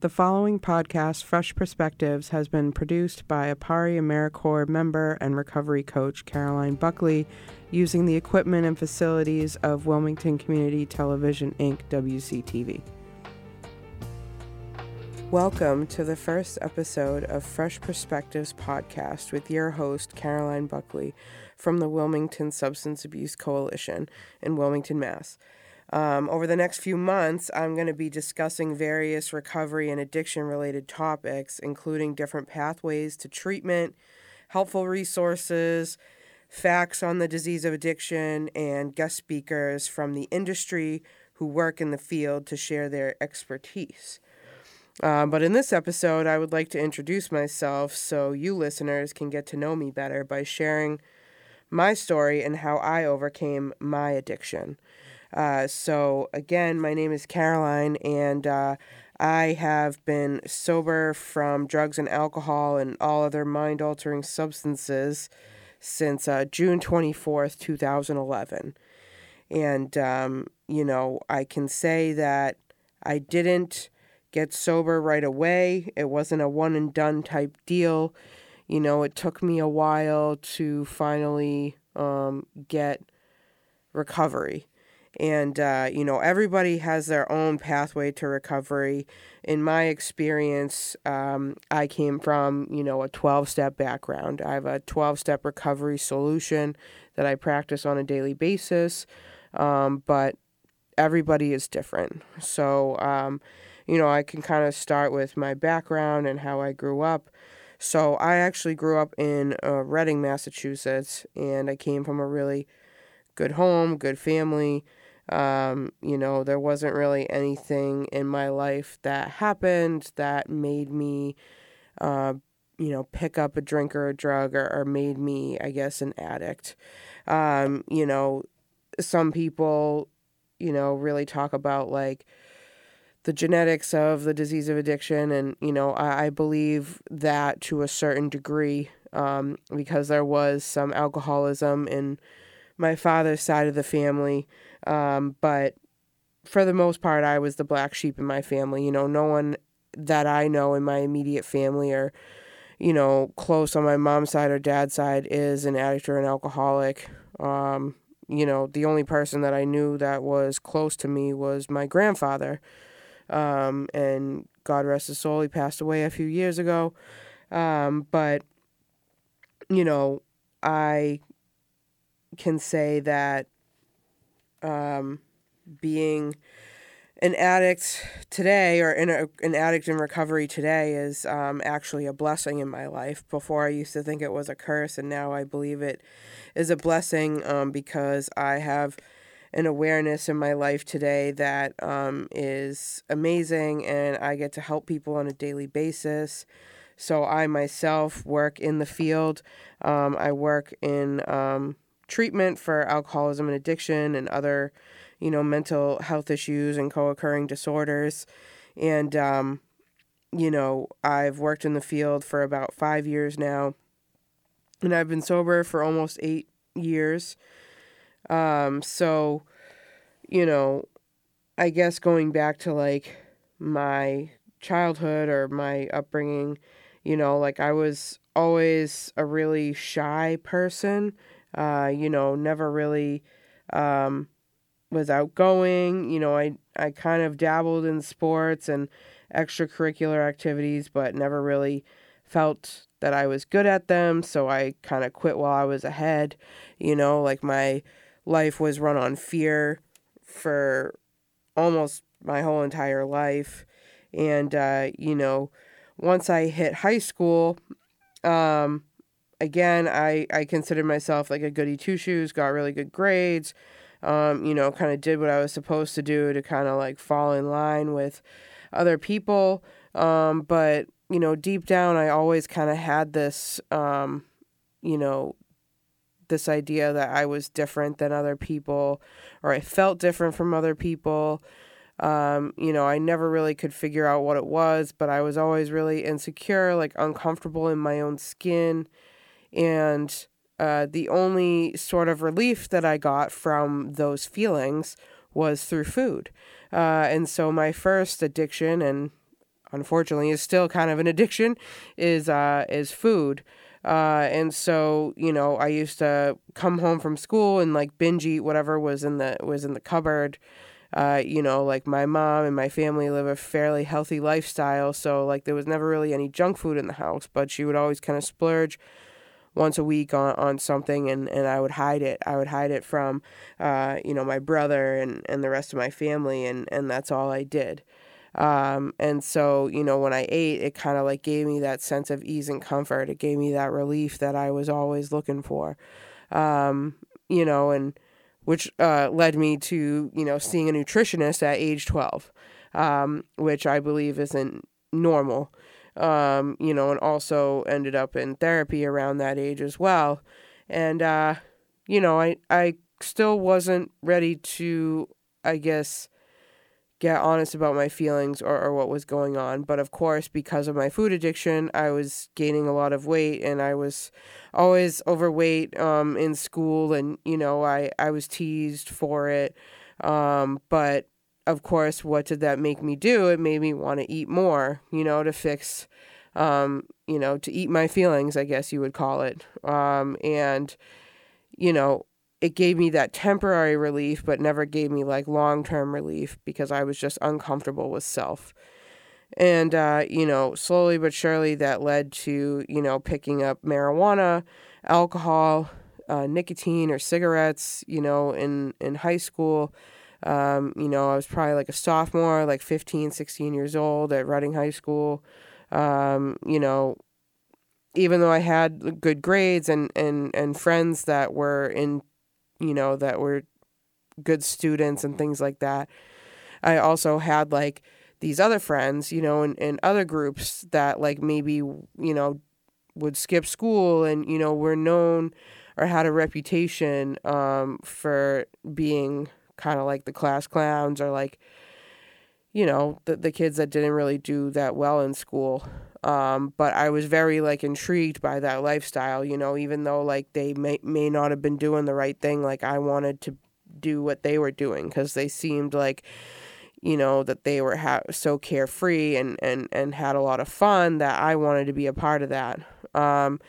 The following podcast, Fresh Perspectives, has been produced by APARI AmeriCorps member and recovery coach Caroline Buckley using the equipment and facilities of Wilmington Community Television Inc., WCTV. Welcome to the first episode of Fresh Perspectives podcast with your host, Caroline Buckley, from the Wilmington Substance Abuse Coalition in Wilmington, Mass. Um, over the next few months, I'm going to be discussing various recovery and addiction related topics, including different pathways to treatment, helpful resources, facts on the disease of addiction, and guest speakers from the industry who work in the field to share their expertise. Uh, but in this episode, I would like to introduce myself so you listeners can get to know me better by sharing my story and how I overcame my addiction. Uh, so, again, my name is Caroline, and uh, I have been sober from drugs and alcohol and all other mind altering substances since uh, June 24th, 2011. And, um, you know, I can say that I didn't get sober right away, it wasn't a one and done type deal. You know, it took me a while to finally um, get recovery. And, uh, you know, everybody has their own pathway to recovery. In my experience, um, I came from, you know, a 12 step background. I have a 12 step recovery solution that I practice on a daily basis. Um, but everybody is different. So, um, you know, I can kind of start with my background and how I grew up. So, I actually grew up in uh, Reading, Massachusetts, and I came from a really good home, good family. Um, you know, there wasn't really anything in my life that happened that made me, uh, you know, pick up a drink or a drug or, or made me, I guess, an addict. Um, you know, some people, you know, really talk about like the genetics of the disease of addiction. And, you know, I, I believe that to a certain degree um, because there was some alcoholism in my father's side of the family. Um, but for the most part, I was the black sheep in my family. You know, no one that I know in my immediate family or, you know, close on my mom's side or dad's side is an addict or an alcoholic. Um, you know, the only person that I knew that was close to me was my grandfather. Um, and God rest his soul, he passed away a few years ago. Um, but, you know, I can say that um, being an addict today or in a, an addict in recovery today is um, actually a blessing in my life. Before I used to think it was a curse, and now I believe it is a blessing um, because I have an awareness in my life today that um, is amazing, and I get to help people on a daily basis. So I myself work in the field. Um, I work in um, treatment for alcoholism and addiction and other, you know, mental health issues and co occurring disorders. And, um, you know, I've worked in the field for about five years now, and I've been sober for almost eight years. Um, so, you know, I guess going back to like my childhood or my upbringing, you know, like I was always a really shy person uh, you know, never really um, was outgoing. You know, I, I kind of dabbled in sports and extracurricular activities, but never really felt that I was good at them. So I kind of quit while I was ahead. You know, like my life was run on fear for almost my whole entire life. And, uh, you know, once I hit high school, um, again, I, I considered myself like a goody two shoes, got really good grades, um, you know, kind of did what I was supposed to do to kind of like fall in line with other people. Um, but, you know, deep down, I always kind of had this, um, you know, this idea that I was different than other people or I felt different from other people. Um, you know, I never really could figure out what it was, but I was always really insecure, like uncomfortable in my own skin. And uh, the only sort of relief that I got from those feelings was through food. Uh, and so my first addiction, and unfortunately is still kind of an addiction is uh, is food. Uh, and so you know I used to come home from school and like binge eat whatever was in the was in the cupboard. Uh, you know, like my mom and my family live a fairly healthy lifestyle, so like there was never really any junk food in the house, but she would always kind of splurge once a week on, on something and, and I would hide it. I would hide it from, uh, you know, my brother and, and the rest of my family and, and that's all I did. Um, and so, you know, when I ate, it kind of like gave me that sense of ease and comfort. It gave me that relief that I was always looking for. Um, you know, and which uh, led me to, you know, seeing a nutritionist at age 12, um, which I believe isn't normal um, you know, and also ended up in therapy around that age as well. And, uh, you know, I, I still wasn't ready to, I guess, get honest about my feelings or, or what was going on. But of course, because of my food addiction, I was gaining a lot of weight and I was always overweight um, in school. And, you know, I, I was teased for it. Um, but of course, what did that make me do? It made me want to eat more, you know, to fix, um, you know, to eat my feelings, I guess you would call it. Um, and, you know, it gave me that temporary relief, but never gave me like long term relief because I was just uncomfortable with self. And, uh, you know, slowly but surely that led to, you know, picking up marijuana, alcohol, uh, nicotine, or cigarettes, you know, in, in high school um, you know, I was probably like a sophomore, like 15, 16 years old at Reading High School. Um, you know, even though I had good grades and, and, and friends that were in, you know, that were good students and things like that, I also had like these other friends, you know, in, in other groups that like maybe, you know, would skip school and, you know, were known or had a reputation um, for being kind of like the class clowns or like you know the the kids that didn't really do that well in school. Um, but I was very like intrigued by that lifestyle you know even though like they may may not have been doing the right thing like I wanted to do what they were doing cuz they seemed like you know that they were ha- so carefree and and and had a lot of fun that I wanted to be a part of that. Um,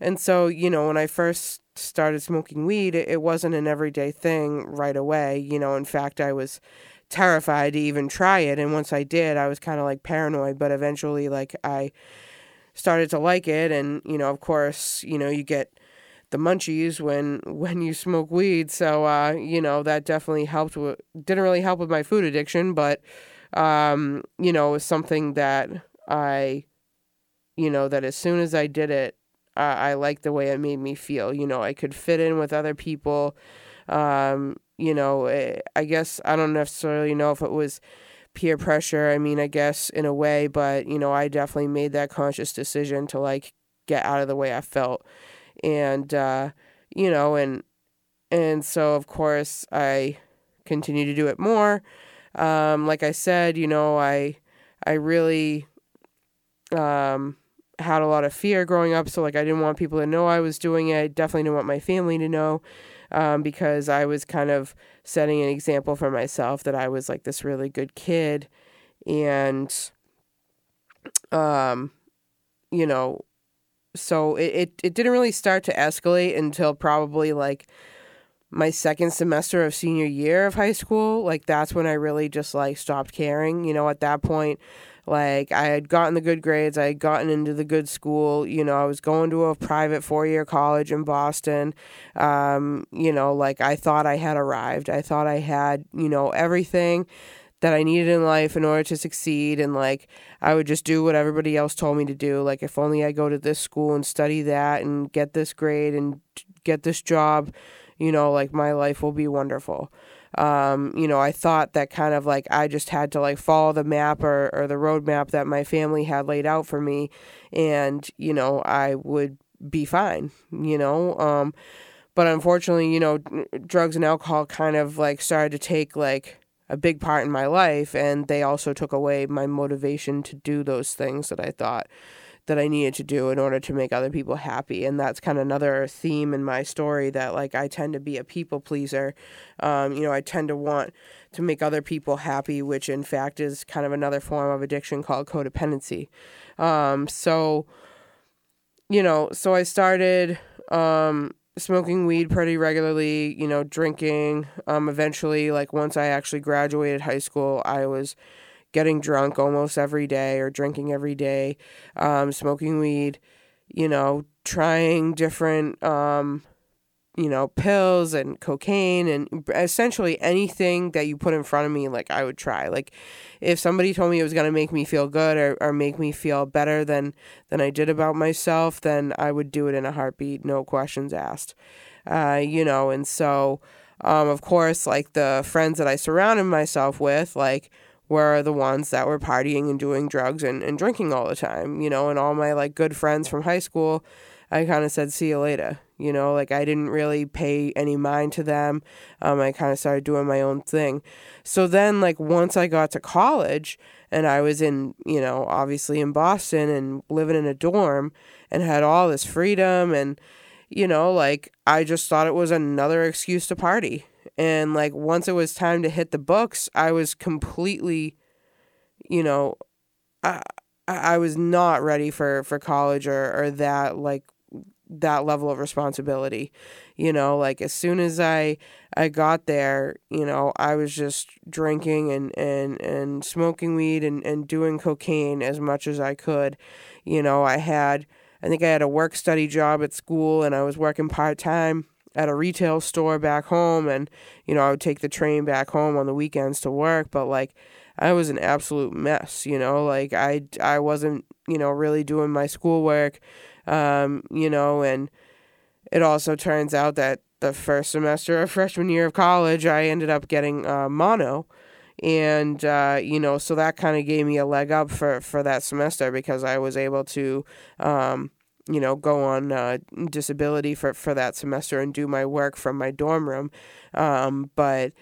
and so you know when I first started smoking weed, it, wasn't an everyday thing right away. You know, in fact, I was terrified to even try it. And once I did, I was kind of like paranoid, but eventually, like, I started to like it. And, you know, of course, you know, you get the munchies when when you smoke weed so uh you know that definitely helped with didn't really help with my food addiction but um you know it was something that i you know that as soon as i did it I liked the way it made me feel. You know, I could fit in with other people. Um, you know, eh, I guess I don't necessarily know if it was peer pressure. I mean, I guess in a way, but you know, I definitely made that conscious decision to like get out of the way I felt, and uh, you know, and and so of course I continue to do it more. Um, like I said, you know, I I really um had a lot of fear growing up. So, like, I didn't want people to know I was doing it. Definitely didn't want my family to know um, because I was kind of setting an example for myself that I was like this really good kid. And, um, you know, so it, it, it didn't really start to escalate until probably like my second semester of senior year of high school. Like, that's when I really just like stopped caring. You know, at that point, like I had gotten the good grades, I had gotten into the good school. You know, I was going to a private four year college in Boston. Um, you know, like I thought I had arrived. I thought I had, you know, everything that I needed in life in order to succeed. And like, I would just do what everybody else told me to do. Like, if only I go to this school and study that and get this grade and get this job, you know, like my life will be wonderful um, you know, I thought that kind of like I just had to like follow the map or, or the roadmap that my family had laid out for me, and you know, I would be fine, you know. Um, but unfortunately, you know, drugs and alcohol kind of like started to take like a big part in my life, and they also took away my motivation to do those things that I thought that I needed to do in order to make other people happy. And that's kind of another theme in my story that like I tend to be a people pleaser. Um, you know, I tend to want to make other people happy, which in fact is kind of another form of addiction called codependency. Um, so, you know, so I started um, smoking weed pretty regularly, you know, drinking. Um, eventually, like once I actually graduated high school, I was getting drunk almost every day or drinking every day, um, smoking weed, you know, trying different, um, you know, pills and cocaine and essentially anything that you put in front of me, like I would try. Like if somebody told me it was going to make me feel good or, or make me feel better than, than I did about myself, then I would do it in a heartbeat, no questions asked. Uh, you know, and so, um, of course, like the friends that I surrounded myself with, like, were the ones that were partying and doing drugs and, and drinking all the time, you know, and all my like good friends from high school, I kind of said, see you later, you know, like I didn't really pay any mind to them. Um, I kind of started doing my own thing. So then, like, once I got to college and I was in, you know, obviously in Boston and living in a dorm and had all this freedom and, you know, like I just thought it was another excuse to party and like once it was time to hit the books, I was completely, you know, I I was not ready for for college or or that like that level of responsibility you know? Like as soon as i i got there you know i was just drinking and and and smoking weed and and doing cocaine as much as i could. You know i had i think i had a work study job at school and i was working part-time at a retail store back home and you know I would take the train back home on the weekends to work but like I was an absolute mess you know? Like I I wasn't you know really doing my schoolwork um you know? And it also turns out that the first semester of freshman year of college I ended up getting uh, mono. And uh, you know so that kind of gave me a leg up for for that semester because I was able to um, you know, go on uh, disability for, for that semester and do my work from my dorm room. Um, but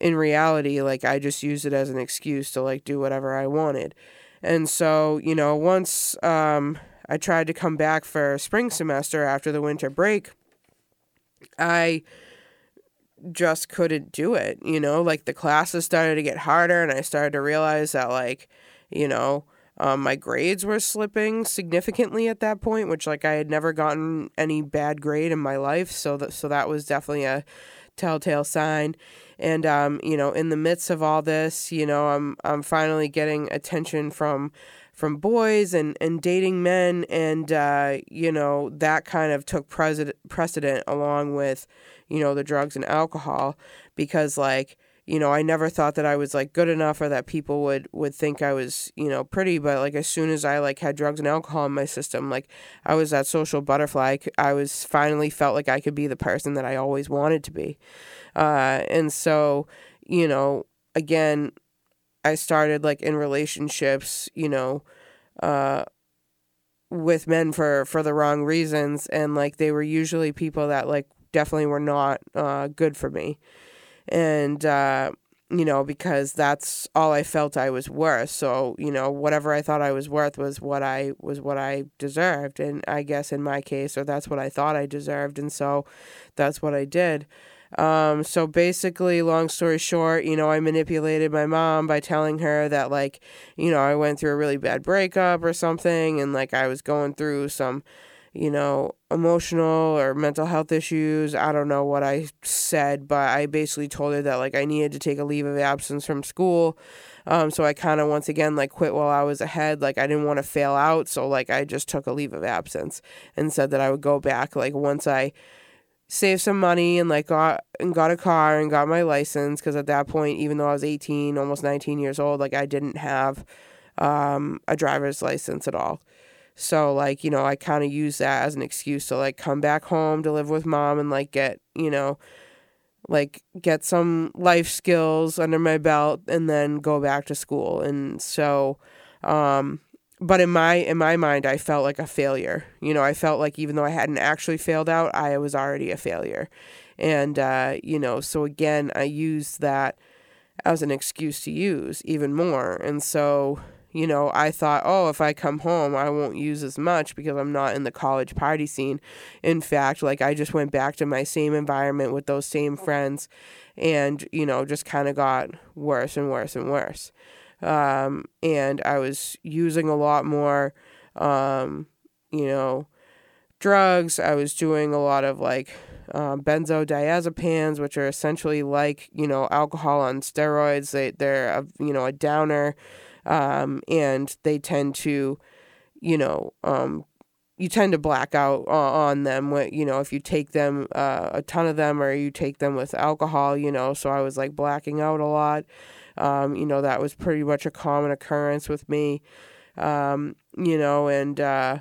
in reality, like I just used it as an excuse to like do whatever I wanted. And so, you know, once um, I tried to come back for spring semester after the winter break, I just couldn't do it. You know, like the classes started to get harder, and I started to realize that, like, you know, um, my grades were slipping significantly at that point, which like I had never gotten any bad grade in my life, so that so that was definitely a telltale sign. And um, you know, in the midst of all this, you know, I'm I'm finally getting attention from from boys and, and dating men and uh, you know that kind of took precedent precedent along with you know the drugs and alcohol because like you know, I never thought that I was like good enough or that people would would think I was, you know, pretty, but like as soon as I like had drugs and alcohol in my system, like I was that social butterfly. I was finally felt like I could be the person that I always wanted to be. Uh and so, you know, again, I started like in relationships, you know, uh with men for for the wrong reasons and like they were usually people that like definitely were not uh good for me and uh, you know because that's all I felt I was worth. So you know whatever I thought I was worth was what I was what I deserved, and I guess in my case, or that's what I thought I deserved, and so that's what I did. Um, so basically, long story short, you know, I manipulated my mom by telling her that, like, you know, I went through a really bad breakup or something, and like I was going through some you know, emotional or mental health issues. I don't know what I said, but I basically told her that like I needed to take a leave of absence from school. Um, so I kind of once again like quit while I was ahead. Like I didn't want to fail out, so like I just took a leave of absence and said that I would go back like once I saved some money and like got and got a car and got my license because at that point, even though I was 18, almost 19 years old, like I didn't have um, a driver's license at all. So like, you know, I kind of use that as an excuse to like come back home to live with mom and like get, you know, like get some life skills under my belt and then go back to school. And so um but in my in my mind I felt like a failure. You know, I felt like even though I hadn't actually failed out, I was already a failure. And uh, you know, so again, I used that as an excuse to use even more. And so you know, I thought, oh, if I come home, I won't use as much because I'm not in the college party scene. In fact, like I just went back to my same environment with those same friends and, you know, just kind of got worse and worse and worse. Um, and I was using a lot more, um, you know, drugs. I was doing a lot of like um, benzodiazepines, which are essentially like you know alcohol on steroids. They they're a, you know a downer, um, and they tend to, you know, um, you tend to black out on them when you know if you take them uh, a ton of them or you take them with alcohol. You know, so I was like blacking out a lot. Um, you know that was pretty much a common occurrence with me. Um, you know, and uh,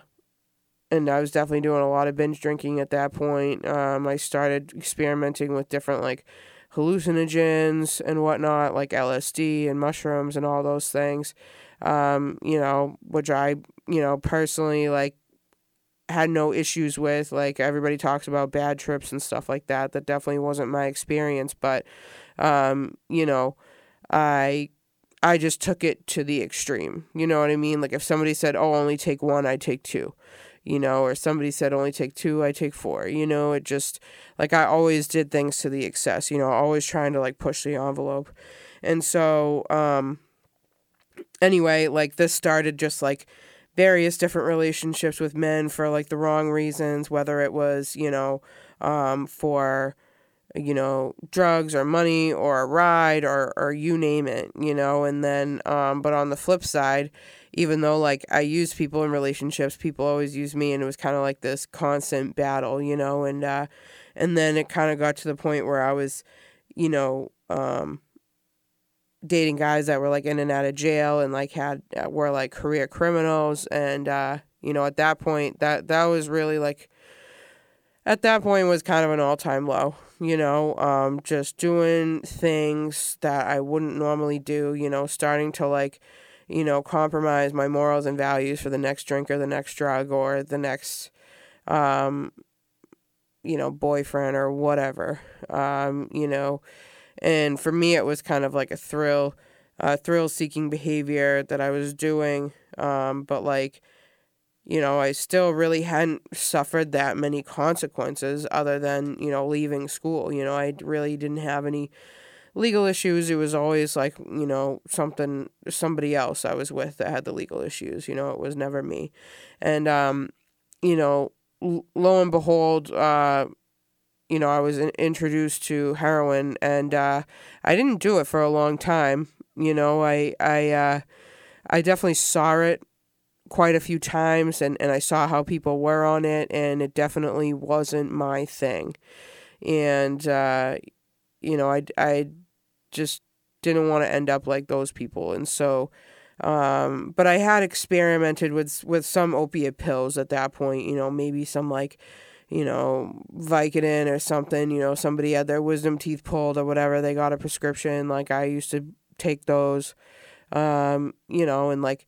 and I was definitely doing a lot of binge drinking at that point. Um, I started experimenting with different like hallucinogens and whatnot, like LSD and mushrooms and all those things. Um, you know, which I, you know, personally like had no issues with. Like everybody talks about bad trips and stuff like that. That definitely wasn't my experience, but um, you know, I I just took it to the extreme. You know what I mean? Like if somebody said, "Oh, only take one," I take two you know, or somebody said only take two, I take four, you know, it just like I always did things to the excess, you know, always trying to like push the envelope. And so, um, anyway, like this started just like various different relationships with men for like the wrong reasons, whether it was, you know, um, for, you know, drugs or money or a ride or, or you name it, you know, and then, um, but on the flip side, even though like I use people in relationships, people always use me and it was kind of like this constant battle, you know, and uh and then it kind of got to the point where I was, you know, um dating guys that were like in and out of jail and like had uh, were like career criminals. And uh you know, at that point that that was really like at that point was kind of an all-time low you know um just doing things that i wouldn't normally do you know starting to like you know, compromise my morals and values for the next drink or the next drug or the next, um, you know, boyfriend or whatever, um, you know. And for me, it was kind of like a thrill, uh, thrill seeking behavior that I was doing. Um, but like, you know, I still really hadn't suffered that many consequences other than, you know, leaving school. You know, I really didn't have any legal issues, it was always like, you know, something, somebody else I was with that had the legal issues. You know, it was never me. And, um, you know, lo and behold, uh, you know, I was in- introduced to heroin and uh, I didn't do it for a long time. You know, I, I, uh, I definitely saw it quite a few times and, and I saw how people were on it and it definitely wasn't my thing. And, uh, you know, I, I just didn't want to end up like those people. And so, um, but I had experimented with, with some opiate pills at that point, you know, maybe some like, you know, Vicodin or something, you know, somebody had their wisdom teeth pulled or whatever. They got a prescription. Like I used to take those, um, you know, and like,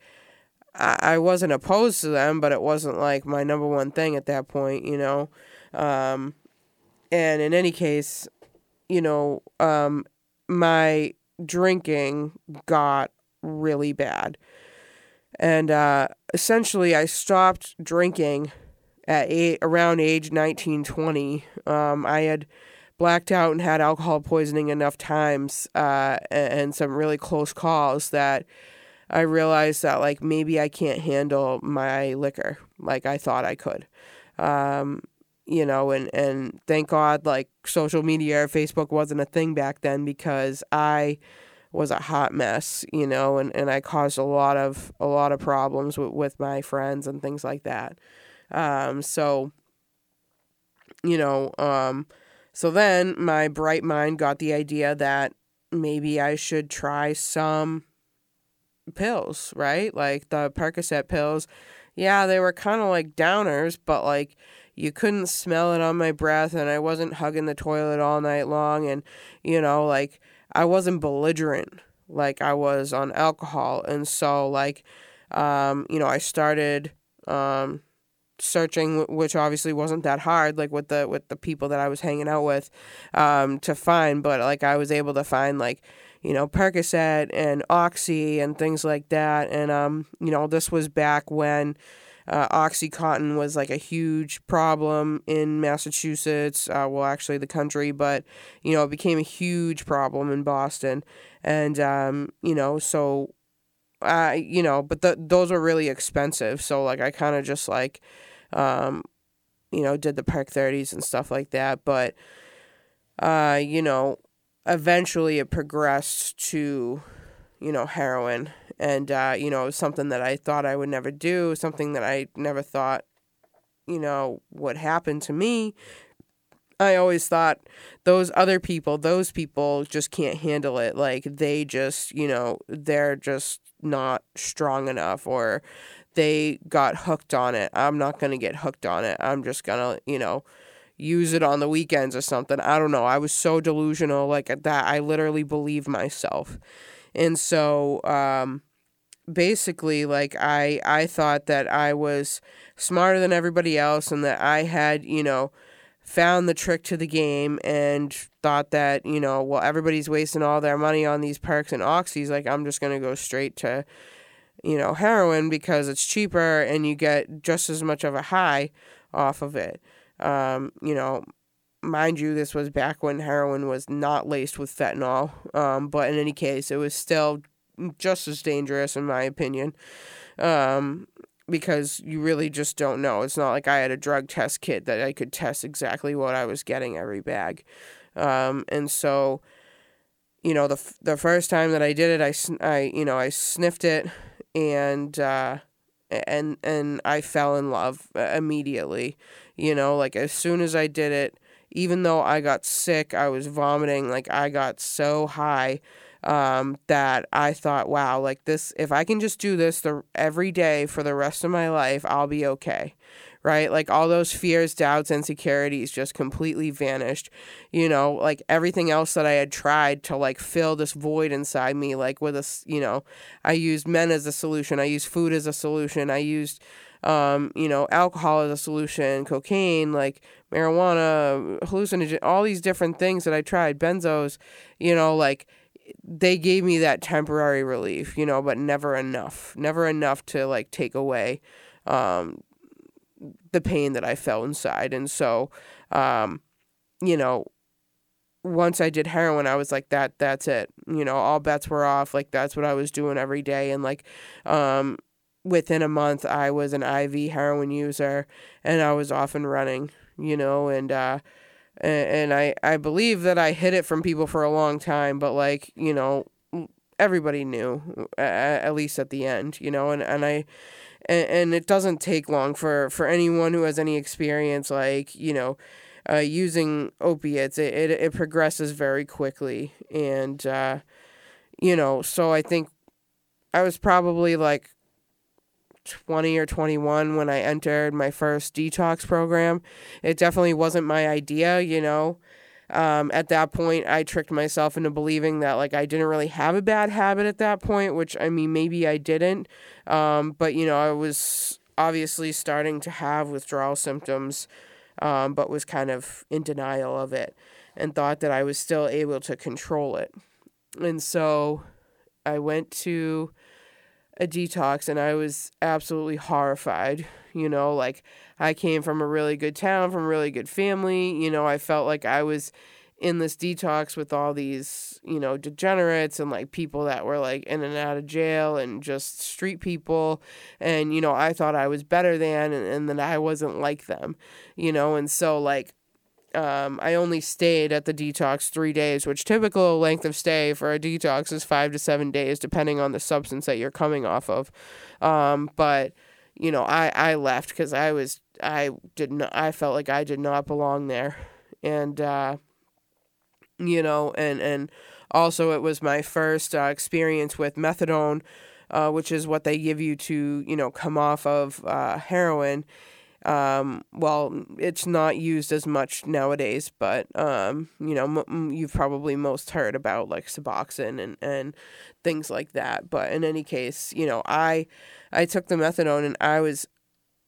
I, I wasn't opposed to them, but it wasn't like my number one thing at that point, you know. Um, and in any case, you know, um, my drinking got really bad. And uh, essentially, I stopped drinking at eight, around age 19, 20. Um, I had blacked out and had alcohol poisoning enough times uh, and some really close calls that I realized that, like, maybe I can't handle my liquor like I thought I could. Um, you know, and, and thank God, like, social media or Facebook wasn't a thing back then because I was a hot mess, you know, and, and I caused a lot of a lot of problems with, with my friends and things like that. Um, so, you know, um, so then my bright mind got the idea that maybe I should try some pills, right? Like the Percocet pills. Yeah, they were kind of like downers, but like you couldn't smell it on my breath and I wasn't hugging the toilet all night long and you know like I wasn't belligerent like I was on alcohol and so like um you know I started um searching which obviously wasn't that hard like with the with the people that I was hanging out with um to find but like I was able to find like you know, Percocet and Oxy and things like that. And, um, you know, this was back when uh, Oxycontin was like a huge problem in Massachusetts, uh, well, actually the country, but, you know, it became a huge problem in Boston. And, um, you know, so, I, you know, but the, those are really expensive. So, like, I kind of just like, um, you know, did the Perk 30s and stuff like that. But, uh, you know, eventually it progressed to, you know, heroin. And, uh, you know, it was something that I thought I would never do, something that I never thought, you know, would happen to me. I always thought those other people, those people just can't handle it. Like they just, you know, they're just not strong enough or they got hooked on it. I'm not going to get hooked on it. I'm just going to, you know, use it on the weekends or something. I don't know. I was so delusional like that. I literally believed myself. And so um basically like I I thought that I was smarter than everybody else and that I had, you know, found the trick to the game and thought that, you know, well everybody's wasting all their money on these perks and oxys, like I'm just going to go straight to you know, heroin because it's cheaper and you get just as much of a high off of it. Um, you know, mind you, this was back when heroin was not laced with fentanyl. Um, but in any case, it was still just as dangerous, in my opinion. Um, because you really just don't know. It's not like I had a drug test kit that I could test exactly what I was getting every bag. Um, and so, you know, the the first time that I did it, I, I you know, I sniffed it and uh, and and I fell in love uh, immediately. You know, like as soon as I did it, even though I got sick, I was vomiting. Like I got so high um, that I thought, wow, like this. If I can just do this the every day for the rest of my life, I'll be okay right? Like all those fears, doubts, insecurities just completely vanished. You know, like everything else that I had tried to like fill this void inside me, like with a, you know, I used men as a solution, I used food as a solution, I used, um, you know, alcohol as a solution, cocaine, like marijuana, hallucinogen, all these different things that I tried, benzos, you know, like they gave me that temporary relief, you know, but never enough, never enough to like take away um, the pain that I felt inside. And so, um, you know, once I did heroin, I was like, that, that's it. You know, all bets were off. Like, that's what I was doing every day. And like, um, within a month, I was an IV heroin user and I was off and running, you know, and, uh, and, I, I believe that I hid it from people for a long time, but like, you know, everybody knew, at, at least at the end, you know, and, and I, and, and it doesn't take long for for anyone who has any experience like you know uh, using opiates. It, it, it progresses very quickly and uh, you know so i think i was probably like 20 or 21 when i entered my first detox program. It definitely wasn't my idea you know um, at that point, I tricked myself into believing that like I didn't really have a bad habit at that point, which I mean maybe I didn't, um, but you know I was obviously starting to have withdrawal symptoms, um, but was kind of in denial of it and thought that I was still able to control it, and so I went to a detox and I was absolutely horrified. You know, like I came from a really good town, from a really good family. You know, I felt like I was in this detox with all these, you know, degenerates and like people that were like in and out of jail and just street people. And, you know, I thought I was better than and, and that I wasn't like them, you know, and so like um, I only stayed at the detox three days, which typical length of stay for a detox is five to seven days, depending on the substance that you're coming off of. Um, but you know, I I left because I was I did not I felt like I did not belong there, and uh, you know, and and also it was my first uh, experience with methadone, uh, which is what they give you to you know come off of uh, heroin um, well, it's not used as much nowadays, but um, you know, m- you've probably most heard about like Suboxone and and things like that. But in any case, you know, I I took the methadone and I was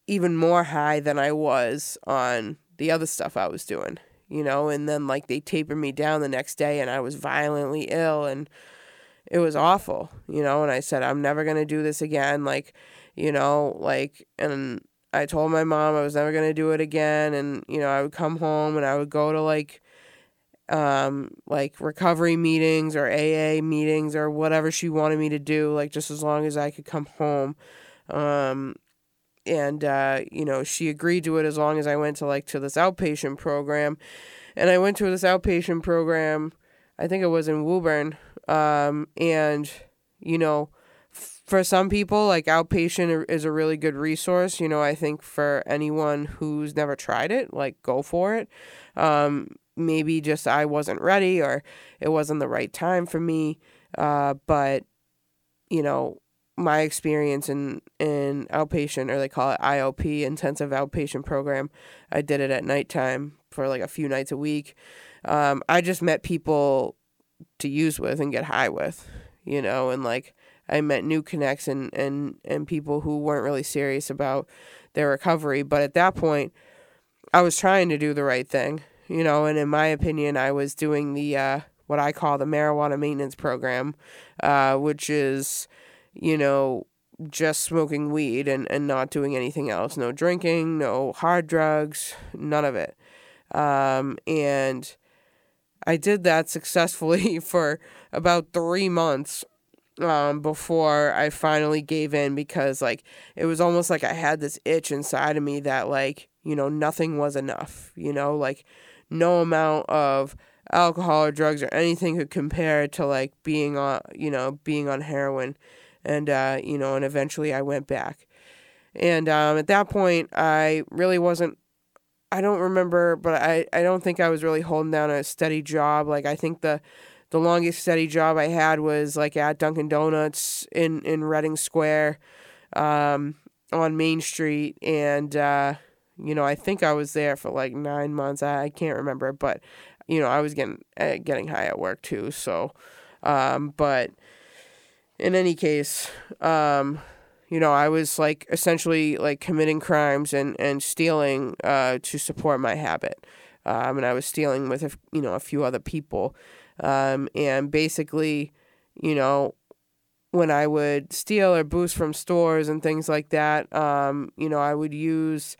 even more high than I was on the other stuff I was doing. You know, and then like they tapered me down the next day, and I was violently ill and it was awful, you know, and I said, I'm never going to do this again. Like, you know, like, and I told my mom I was never going to do it again. And, you know, I would come home and I would go to like, um, like recovery meetings or AA meetings or whatever she wanted me to do, like just as long as I could come home. Um, and, uh, you know, she agreed to it as long as I went to like to this outpatient program. And I went to this outpatient program, I think it was in Woburn, um, and, you know, for some people, like outpatient is a really good resource. You know, I think for anyone who's never tried it, like go for it. Um, maybe just I wasn't ready or it wasn't the right time for me. Uh, but, you know, my experience in, in outpatient, or they call it IOP, intensive outpatient program, I did it at nighttime for like a few nights a week. Um, I just met people to use with and get high with, you know, and like I met new connects and, and, and people who weren't really serious about their recovery. But at that point, I was trying to do the right thing, you know, and in my opinion, I was doing the, uh, what I call the marijuana maintenance program, uh, which is, you know, just smoking weed and, and not doing anything else. No drinking, no hard drugs, none of it. Um, and I did that successfully for about three months um, before I finally gave in because like it was almost like I had this itch inside of me that like you know nothing was enough you know like no amount of alcohol or drugs or anything could compare to like being on you know being on heroin and uh, you know and eventually I went back and um, at that point I really wasn't I don't remember, but I, I don't think I was really holding down a steady job. Like I think the the longest steady job I had was like at Dunkin' Donuts in in Reading Square, um, on Main Street, and uh, you know I think I was there for like nine months. I, I can't remember, but you know I was getting uh, getting high at work too. So, um, but in any case, um, you know, I was like essentially like committing crimes and and stealing uh, to support my habit, um, and I was stealing with a, you know a few other people, um, and basically, you know, when I would steal or boost from stores and things like that, um, you know, I would use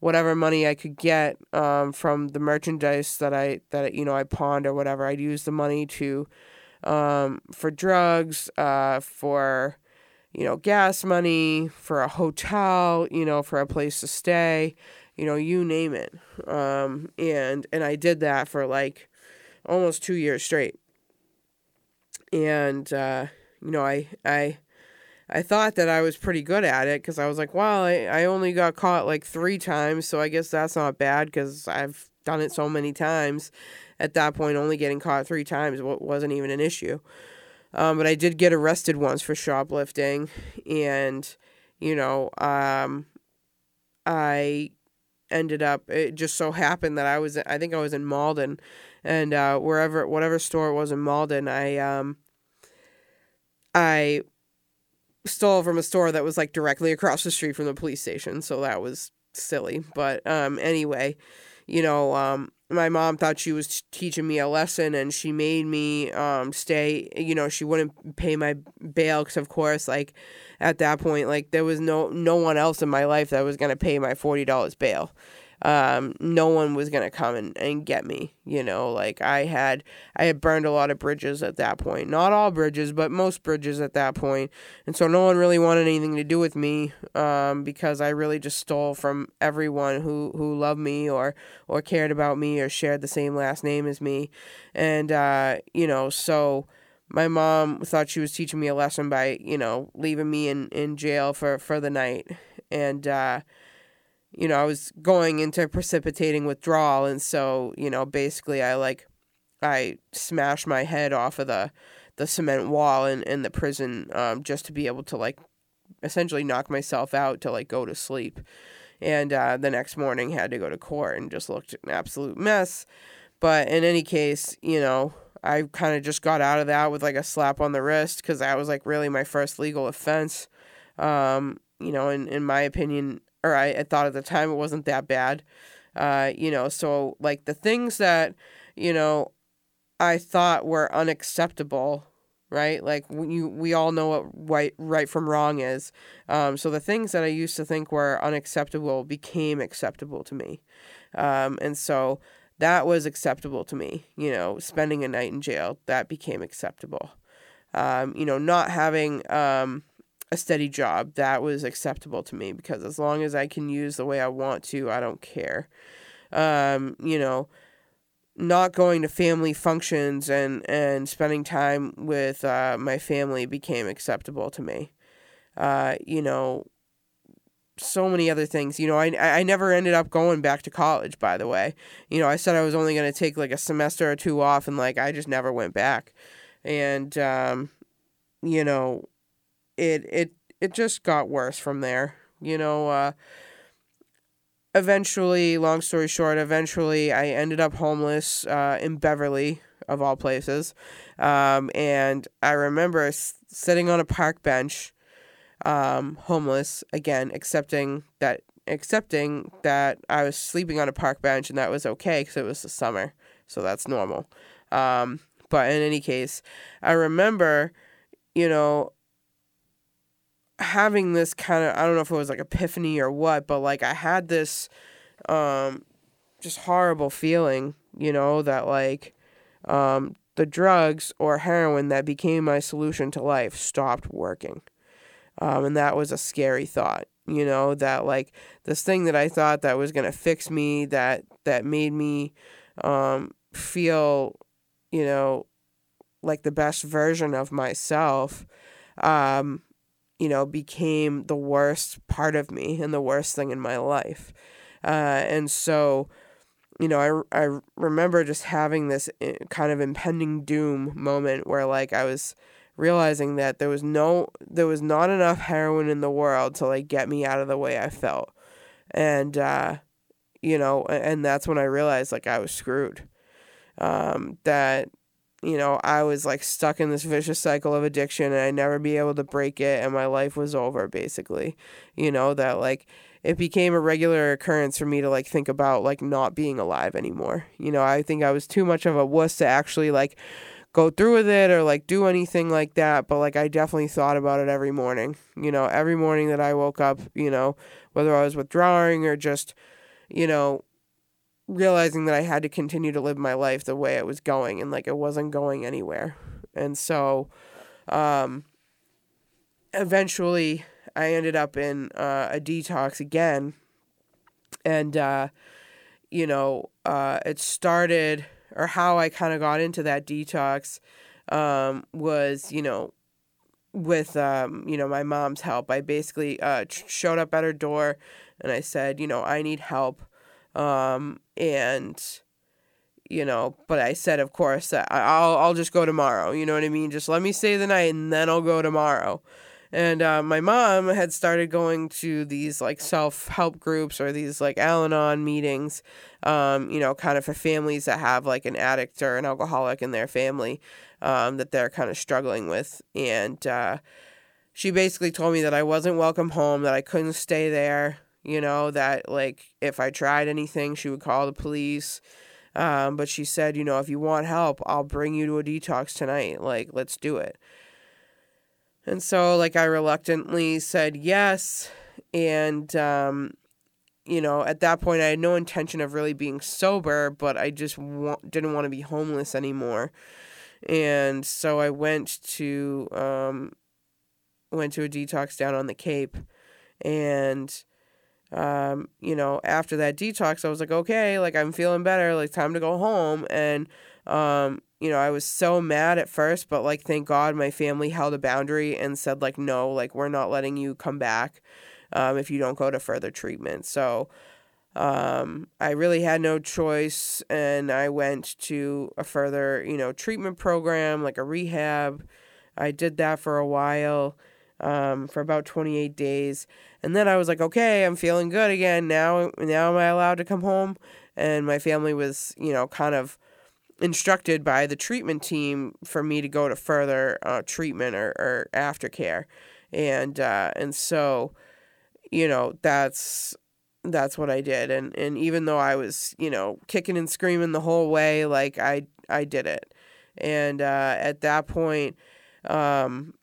whatever money I could get um, from the merchandise that I that you know I pawned or whatever. I'd use the money to um, for drugs, uh, for you know, gas money, for a hotel, you know, for a place to stay, you know, you name it. Um, and and I did that for like almost two years straight. And uh, you know, I I I thought that I was pretty good at it because I was like, well, I, I only got caught like three times, so I guess that's not bad because I've done it so many times. At that point, only getting caught three times wasn't even an issue. Um, but I did get arrested once for shoplifting, and you know, um, I ended up. It just so happened that I was. I think I was in Malden, and uh, wherever, whatever store it was in Malden, I um, I stole from a store that was like directly across the street from the police station. So that was silly. But um, anyway, you know, um, my mom thought she was teaching me a lesson and she made me um, stay you know she wouldn't pay my bail because of course like at that point like there was no no one else in my life that was going to pay my $40 bail um, no one was gonna come and, and get me. You know, like I had I had burned a lot of bridges at that point. Not all bridges, but most bridges at that point. And so no one really wanted anything to do with me um, because I really just stole from everyone who, who loved me or or cared about me or shared the same last name as me. And uh, you know, so my mom thought she was teaching me a lesson by, you know, leaving me in, in jail for, for the night. And uh, you know, I was going into precipitating withdrawal. And so, you know, basically I like, I smashed my head off of the, the cement wall in, in the prison um, just to be able to like essentially knock myself out to like go to sleep. And uh, the next morning had to go to court and just looked an absolute mess. But in any case, you know, I kind of just got out of that with like a slap on the wrist because that was like really my first legal offense. Um, you know, in, in my opinion, or I, thought at the time it wasn't that bad. Uh, you know, so like the things that, you know, I thought were unacceptable right? Like you, we all know what right, right from wrong is. Um, so the things that I used to think were unacceptable became acceptable to me, um, and so that was acceptable to me. You know, spending a night in jail that became acceptable. Um, you know, not having um, a steady job that was acceptable to me because as long as I can use the way I want to, I don't care. Um, you know, not going to family functions and and spending time with uh, my family became acceptable to me. Uh, you know, so many other things. You know, I I never ended up going back to college. By the way, you know, I said I was only going to take like a semester or two off, and like I just never went back. And um, you know, it it it just got worse from there. You know, uh, eventually, long story short, eventually I ended up homeless uh, in Beverly, of all places. Um, and I remember s- sitting on a park bench, um, homeless, again, accepting that accepting that I was sleeping on a park bench and that was okay because it was the summer, so that's normal. Um, but in any case, I remember, you know, having this kind of I don't know if it was like epiphany or what, but like I had this um just horrible feeling, you know, that like um the drugs or heroin that became my solution to life stopped working. Um and that was a scary thought, you know, that like this thing that I thought that was going to fix me that that made me um feel, you know, like the best version of myself um you know, became the worst part of me and the worst thing in my life. Uh, and so, you know, I, I remember just having this eh, kind of impending doom moment where like I was realizing that there was no there was not enough heroin in the world to like get me out of the way I felt. And uh you know, and that's when I realized like I was screwed. Um that you know, I was like stuck in this vicious cycle of addiction and I'd never be able to break it and my life was over basically. You know, that like it became a regular occurrence for me to like think about like not being alive anymore. You know, I think I was too much of a wuss to actually like go through with it or like do anything like that, but like I definitely thought about it every morning. You know, every morning that I woke up, you know, whether I was withdrawing or just, you know, realizing that I had to continue to live my life the way it was going and like it wasn't going anywhere. And so um eventually I ended up in uh, a detox again. And uh you know, uh it started or how I kind of got into that detox um was, you know, with um, you know, my mom's help. I basically uh showed up at her door and I said, you know, I need help um, and you know, but I said, of course, that I'll I'll just go tomorrow. You know what I mean? Just let me stay the night, and then I'll go tomorrow. And uh, my mom had started going to these like self help groups or these like Al Anon meetings, um, you know, kind of for families that have like an addict or an alcoholic in their family um, that they're kind of struggling with. And uh, she basically told me that I wasn't welcome home, that I couldn't stay there, you know, that like if I tried anything, she would call the police. Um, but she said, you know, if you want help, I'll bring you to a detox tonight. Like, let's do it. And so, like, I reluctantly said yes. And, um, you know, at that point, I had no intention of really being sober, but I just wa- didn't want to be homeless anymore. And so I went to, um, went to a detox down on the Cape. And, um, you know, after that detox, I was like, okay, like I'm feeling better, like time to go home. And, um, you know, I was so mad at first, but like, thank God my family held a boundary and said, like, no, like, we're not letting you come back um, if you don't go to further treatment. So, um, I really had no choice, and I went to a further, you know, treatment program, like a rehab. I did that for a while, um, for about 28 days. And then I was like, okay, I'm feeling good again. Now, now am I allowed to come home? And my family was, you know, kind of instructed by the treatment team for me to go to further uh, treatment or, or aftercare. And, uh, and so, you know, that's, that's what I did. And, and even though I was, you know, kicking and screaming the whole way, like I, I did it. And, uh, at that point, um,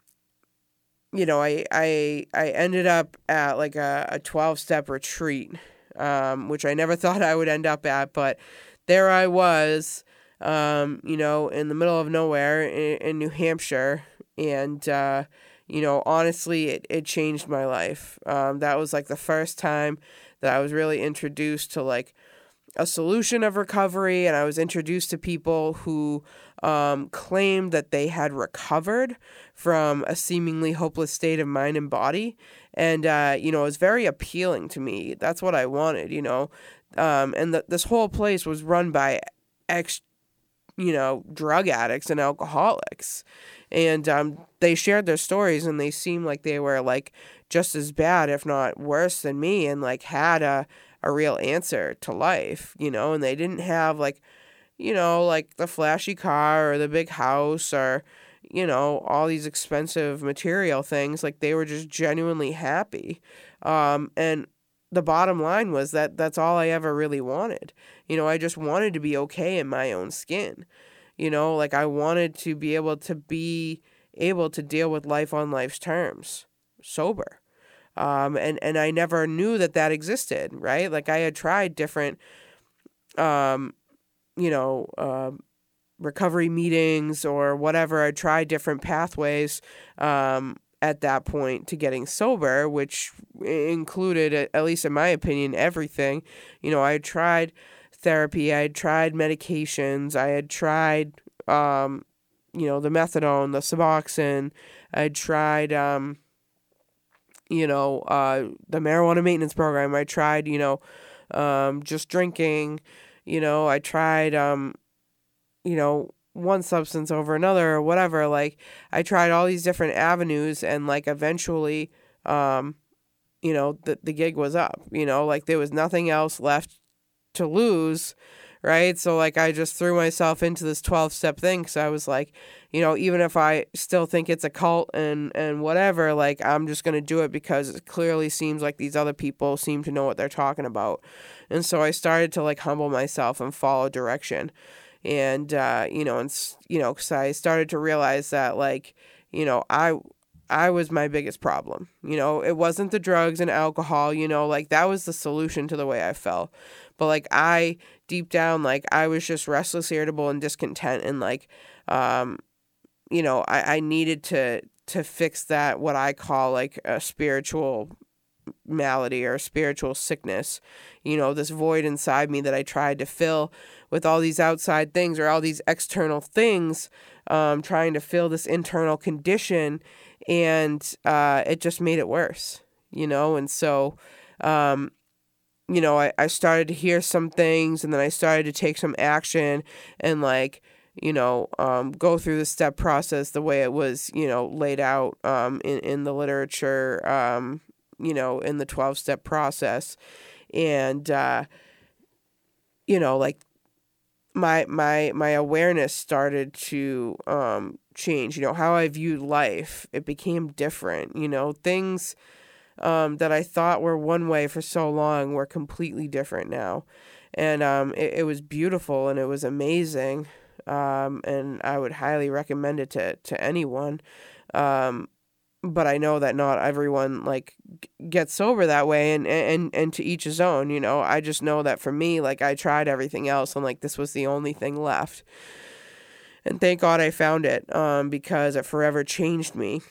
you know, I I I ended up at like a, a 12 step retreat, um, which I never thought I would end up at, but there I was, um, you know, in the middle of nowhere in, in New Hampshire, and uh, you know, honestly, it, it changed my life. Um, that was like the first time that I was really introduced to like a solution of recovery, and I was introduced to people who um, claimed that they had recovered from a seemingly hopeless state of mind and body. And, uh, you know, it was very appealing to me. That's what I wanted, you know. Um, and the, this whole place was run by ex, you know, drug addicts and alcoholics. And um, they shared their stories, and they seemed like they were like just as bad, if not worse than me, and like had a a real answer to life, you know, and they didn't have like, you know, like the flashy car or the big house or, you know, all these expensive material things. Like they were just genuinely happy. Um, and the bottom line was that that's all I ever really wanted. You know, I just wanted to be okay in my own skin. You know, like I wanted to be able to be able to deal with life on life's terms, sober um, and and I never knew that that existed, right? Like I had tried different, um, you know, uh, recovery meetings or whatever. I tried different pathways um, at that point to getting sober, which included, at least in my opinion, everything. You know, I tried therapy, I had tried medications, I had tried, um, you know, the methadone, the Suboxone, I had tried. Um, you know, uh, the marijuana maintenance program. I tried, you know, um, just drinking. You know, I tried, um, you know, one substance over another or whatever. Like, I tried all these different avenues, and like eventually, um, you know, the the gig was up. You know, like there was nothing else left to lose right? So like I just threw myself into this 12 step thing cuz I was like, you know, even if I still think it's a cult and and whatever, like I'm just going to do it because it clearly seems like these other people seem to know what they're talking about. And so I started to like humble myself and follow direction. And uh, you know, and you know, cuz I started to realize that like, you know, I I was my biggest problem. You know, it wasn't the drugs and alcohol, you know, like that was the solution to the way I felt. But like I deep down, like I was just restless, irritable, and discontent and like um, you know, I, I needed to to fix that what I call like a spiritual malady or spiritual sickness. You know, this void inside me that I tried to fill with all these outside things or all these external things, um, trying to fill this internal condition and uh, it just made it worse, you know? And so, um, you know, I, I started to hear some things and then I started to take some action and like, you know, um, go through the step process the way it was, you know, laid out um, in, in the literature, um, you know, in the 12 step process. And, uh, you know, like my, my, my awareness started to um, change, you know, how I viewed life, it became different, you know, things um, that I thought were one way for so long were completely different now. And um, it, it was beautiful and it was amazing. Um, and I would highly recommend it to, to anyone. Um, but I know that not everyone like gets sober that way and, and, and to each his own, you know, I just know that for me, like I tried everything else and like this was the only thing left and thank God I found it um, because it forever changed me.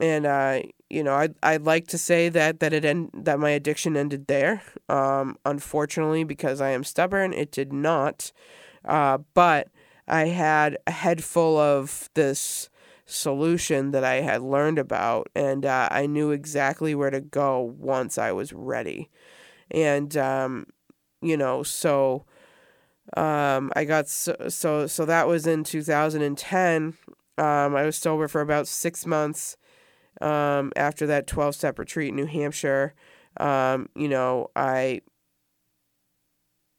And uh, you know, I'd I'd like to say that that it end, that my addiction ended there. Um, unfortunately, because I am stubborn, it did not. Uh, but I had a head full of this solution that I had learned about, and uh, I knew exactly where to go once I was ready. And um, you know, so um, I got so, so so that was in 2010. Um, I was sober for about six months um, after that 12 step retreat in New Hampshire. Um, you know, I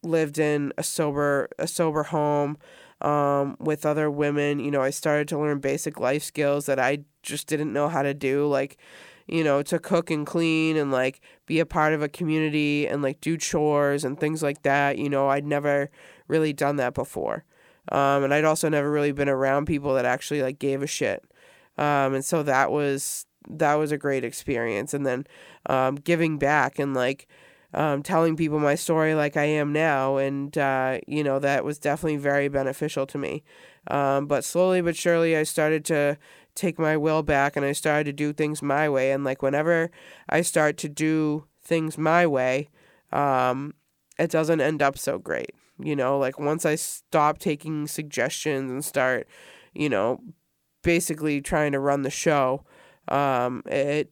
lived in a sober a sober home um, with other women. You know, I started to learn basic life skills that I just didn't know how to do, like you know, to cook and clean and like be a part of a community and like do chores and things like that. You know, I'd never really done that before. Um, and I'd also never really been around people that actually like gave a shit. Um, and so that was that was a great experience. And then um, giving back and like um, telling people my story like I am now, and uh, you know that was definitely very beneficial to me. Um, but slowly but surely, I started to take my will back, and I started to do things my way. And like whenever I start to do things my way, um, it doesn't end up so great. You know, like once I stop taking suggestions and start, you know, basically trying to run the show, um, it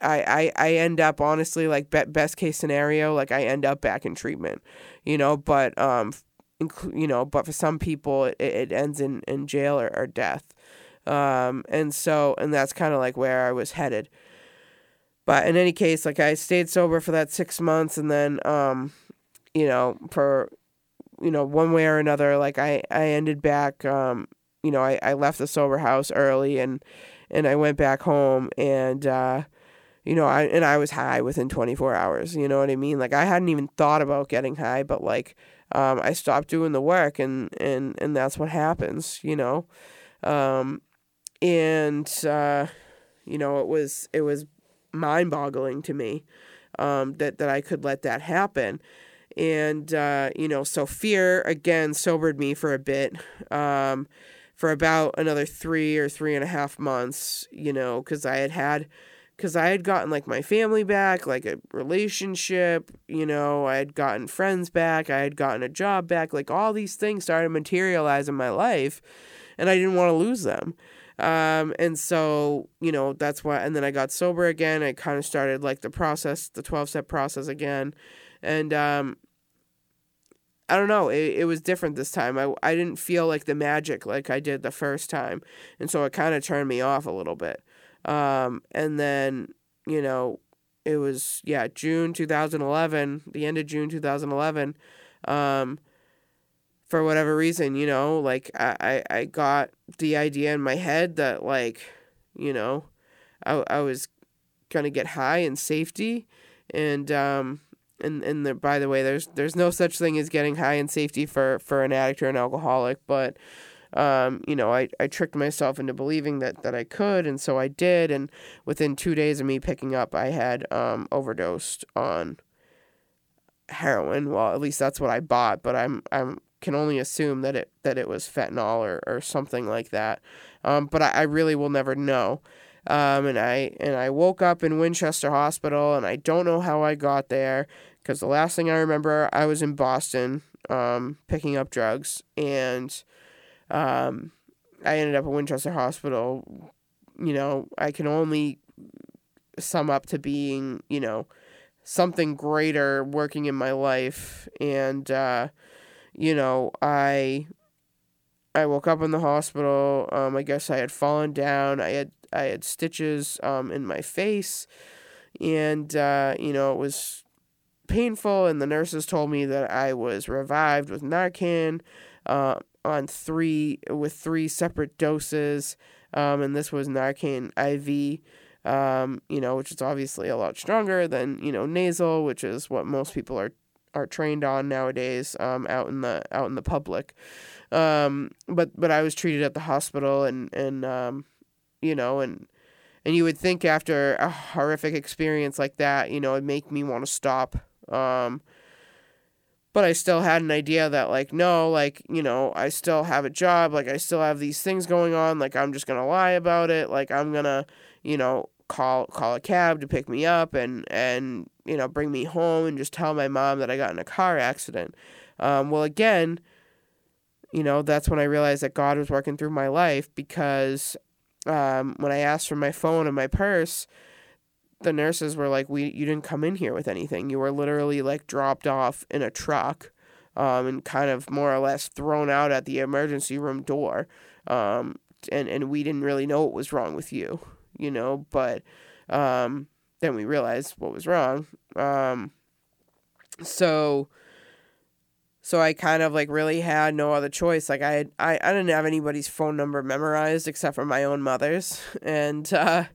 I, I, I end up honestly like be- best case scenario like I end up back in treatment, you know. But um, inc- you know, but for some people it, it ends in in jail or, or death, um, and so and that's kind of like where I was headed. But in any case, like I stayed sober for that six months, and then um, you know, for you know one way or another, like I I ended back um, you know I I left the sober house early and and I went back home and. uh you know, I and I was high within 24 hours. You know what I mean? Like I hadn't even thought about getting high, but like um, I stopped doing the work, and and and that's what happens. You know, um, and uh, you know it was it was mind boggling to me um, that that I could let that happen. And uh, you know, so fear again sobered me for a bit. Um, for about another three or three and a half months, you know, because I had had because I had gotten like my family back, like a relationship, you know, I had gotten friends back, I had gotten a job back, like all these things started in my life, and I didn't want to lose them. Um, and so, you know, that's why, and then I got sober again. I kind of started like the process, the 12 step process again. And, um, I don't know, it, it was different this time. I, I didn't feel like the magic like I did the first time. And so it kind of turned me off a little bit. Um, and then, you know, it was, yeah, June 2011, the end of June 2011. Um, for whatever reason, you know, like I, I, got the idea in my head that, like, you know, I, I was going to get high in safety. And, um, and and the, by the way, there's there's no such thing as getting high in safety for for an addict or an alcoholic, but um, you know, I, I tricked myself into believing that, that I could, and so I did. And within two days of me picking up, I had um, overdosed on heroin. Well, at least that's what I bought, but I'm I'm can only assume that it that it was fentanyl or, or something like that. Um, but I, I really will never know. Um, and I and I woke up in Winchester Hospital, and I don't know how I got there because the last thing I remember, I was in Boston um, picking up drugs, and um, I ended up at Winchester Hospital. You know, I can only sum up to being, you know, something greater working in my life. And, uh, you know, I. I woke up in the hospital. Um, I guess I had fallen down. I had I had stitches um, in my face, and uh, you know it was painful. And the nurses told me that I was revived with Narcan. Uh, on three with three separate doses, um, and this was Narcan IV. Um, you know, which is obviously a lot stronger than you know nasal, which is what most people are are trained on nowadays um, out in the out in the public. Um, but but I was treated at the hospital, and and um, you know, and and you would think after a horrific experience like that, you know, it'd make me want to stop. Um, but I still had an idea that like no like you know I still have a job like I still have these things going on like I'm just gonna lie about it like I'm gonna you know call call a cab to pick me up and and you know bring me home and just tell my mom that I got in a car accident. Um, well again you know that's when I realized that God was working through my life because um, when I asked for my phone and my purse the nurses were like, "We you didn't come in here with anything. You were literally like dropped off in a truck, um, and kind of more or less thrown out at the emergency room door. Um, and and we didn't really know what was wrong with you, you know. But um, then we realized what was wrong. Um, so." So I kind of like really had no other choice. Like I I, I didn't have anybody's phone number memorized except for my own mother's. And uh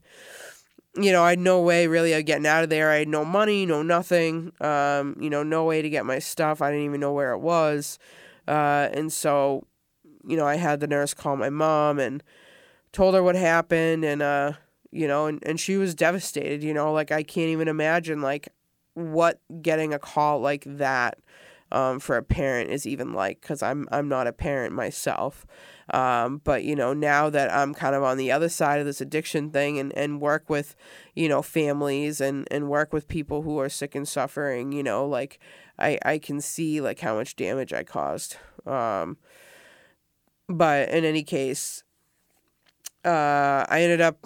you know, I had no way really of getting out of there. I had no money, no nothing. Um, you know, no way to get my stuff. I didn't even know where it was. Uh, and so, you know, I had the nurse call my mom and told her what happened and uh you know and, and she was devastated you know like i can't even imagine like what getting a call like that um, for a parent is even like because i'm i'm not a parent myself um, but you know now that i'm kind of on the other side of this addiction thing and, and work with you know families and and work with people who are sick and suffering you know like i i can see like how much damage i caused um, but in any case uh, I ended up,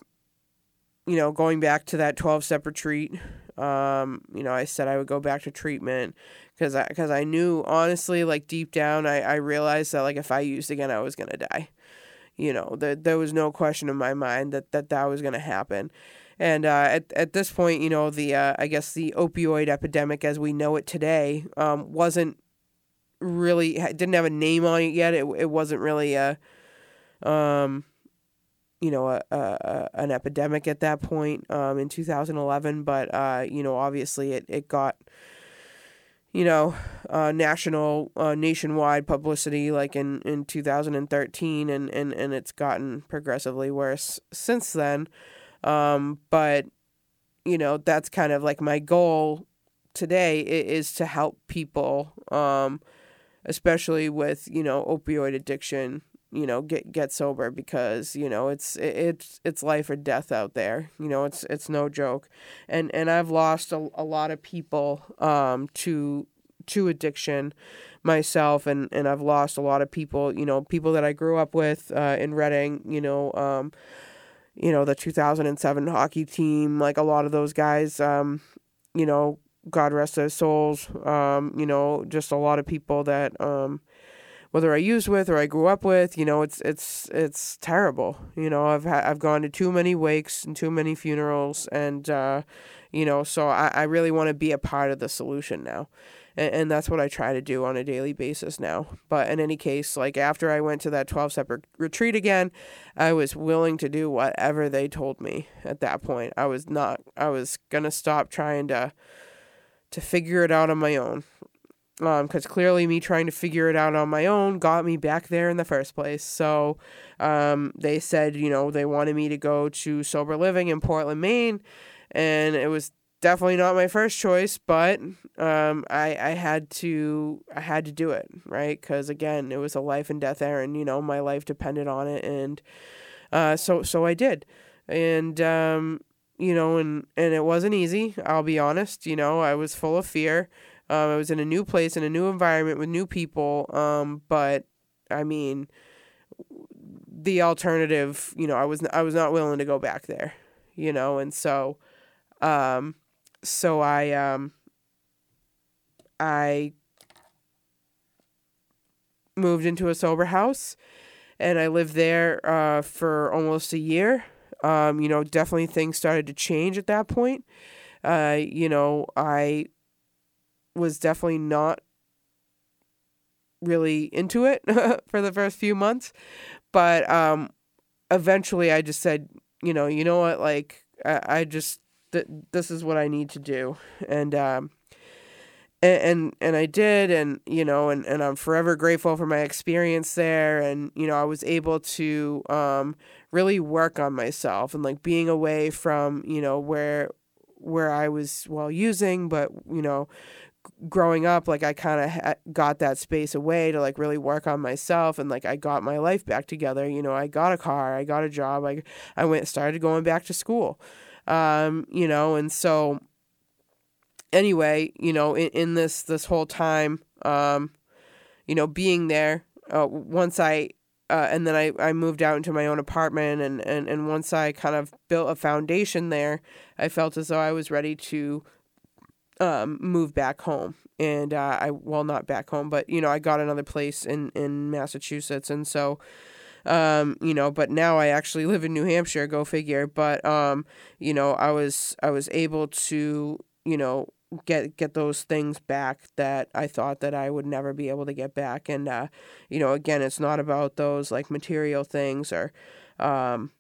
you know, going back to that 12 step retreat. Um, you know, I said I would go back to treatment because I, cause I knew, honestly, like deep down, I, I realized that, like, if I used again, I was going to die. You know, that there was no question in my mind that that, that was going to happen. And uh, at, at this point, you know, the uh, I guess the opioid epidemic as we know it today um, wasn't really didn't have a name on it yet. It it wasn't really a um you know, a, a, an epidemic at that point um, in 2011. But, uh, you know, obviously it, it got, you know, uh, national, uh, nationwide publicity like in, in 2013, and, and, and it's gotten progressively worse since then. Um, but, you know, that's kind of like my goal today is to help people, um, especially with, you know, opioid addiction you know get get sober because you know it's it's it's life or death out there you know it's it's no joke. And and I've lost a, a lot of people um to to addiction myself and and I've lost a lot of people you know people that I grew up with uh, in Reading you know um you know the 2007 hockey team like a lot of those guys um you know god rest their souls um you know just a lot of people that um whether I used with or I grew up with, you know, it's it's it's terrible. You know, I've ha- I've gone to too many wakes and too many funerals, and uh, you know, so I, I really want to be a part of the solution now. And, and that's what I try to do on a daily basis now. But in any case, like after I went to that 12 step retreat again, I was willing to do whatever they told me at that point. I was not, I was to stop trying to, to figure it out on my own because um, clearly me trying to figure it out on my own got me back there in the first place. So um, they said, you know, they wanted me to go to sober living in Portland, Maine, and it was definitely not my first choice, but um, I I had to I had to do it right because again it was a life and death errand. You know, my life depended on it, and uh, so so I did, and um, you know, and and it wasn't easy. I'll be honest. You know, I was full of fear. Um, I was in a new place in a new environment with new people. Um, but I mean, the alternative, you know, I was I was not willing to go back there, you know, and so, um, so I um, I moved into a sober house, and I lived there uh, for almost a year. Um, you know, definitely things started to change at that point. Uh, you know, I was definitely not really into it for the first few months. But um, eventually I just said, you know, you know what, like, I, I just, th- this is what I need to do. And, um, and, and, and I did, and, you know, and, and I'm forever grateful for my experience there. And, you know, I was able to, um, really work on myself and like being away from, you know, where, where I was well using, but, you know, growing up like i kind of ha- got that space away to like really work on myself and like i got my life back together you know i got a car i got a job i, I went started going back to school um, you know and so anyway you know in, in this this whole time um, you know being there uh, once i uh, and then I, I moved out into my own apartment and, and, and once I kind of built a foundation there, I felt as though I was ready to um, move back home. And uh, I, well, not back home, but, you know, I got another place in, in Massachusetts. And so, um, you know, but now I actually live in New Hampshire, go figure. But, um, you know, I was, I was able to, you know, get get those things back that I thought that I would never be able to get back and uh you know again it's not about those like material things or um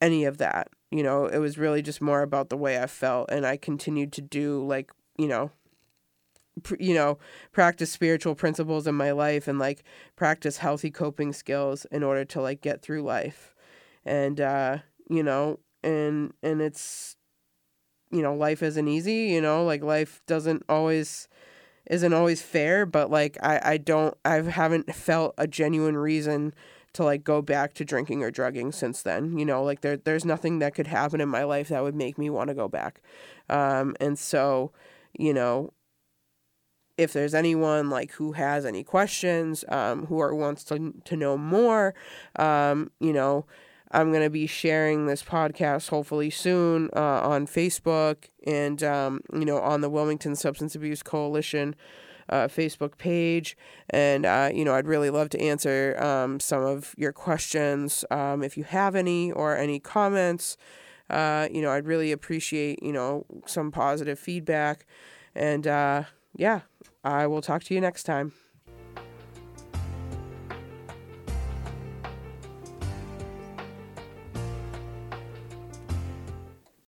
any of that you know it was really just more about the way i felt and i continued to do like you know pr- you know practice spiritual principles in my life and like practice healthy coping skills in order to like get through life. And uh, you know, and and it's you know, life isn't easy, you know, like life doesn't always isn't always fair, but like I I don't I haven't felt a genuine reason to like go back to drinking or drugging since then. You know, like there there's nothing that could happen in my life that would make me want to go back. Um, and so, you know, if there's anyone like who has any questions, um, who are wants to to know more, um, you know, I'm gonna be sharing this podcast hopefully soon uh, on Facebook and um, you know on the Wilmington Substance Abuse Coalition uh, Facebook page. And, uh, you know, I'd really love to answer um, some of your questions um, if you have any or any comments. Uh, you know, I'd really appreciate, you know, some positive feedback. And uh, yeah, I will talk to you next time.